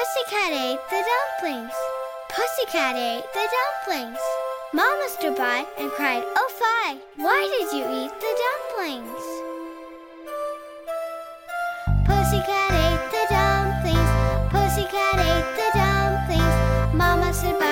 Pussycat ate the dumplings. Pussycat ate the dumplings. Mama stood by and cried, Oh fie! why did you eat the dumplings? Pussycat ate the dumplings. Pussycat ate the dumplings. Mama stood by.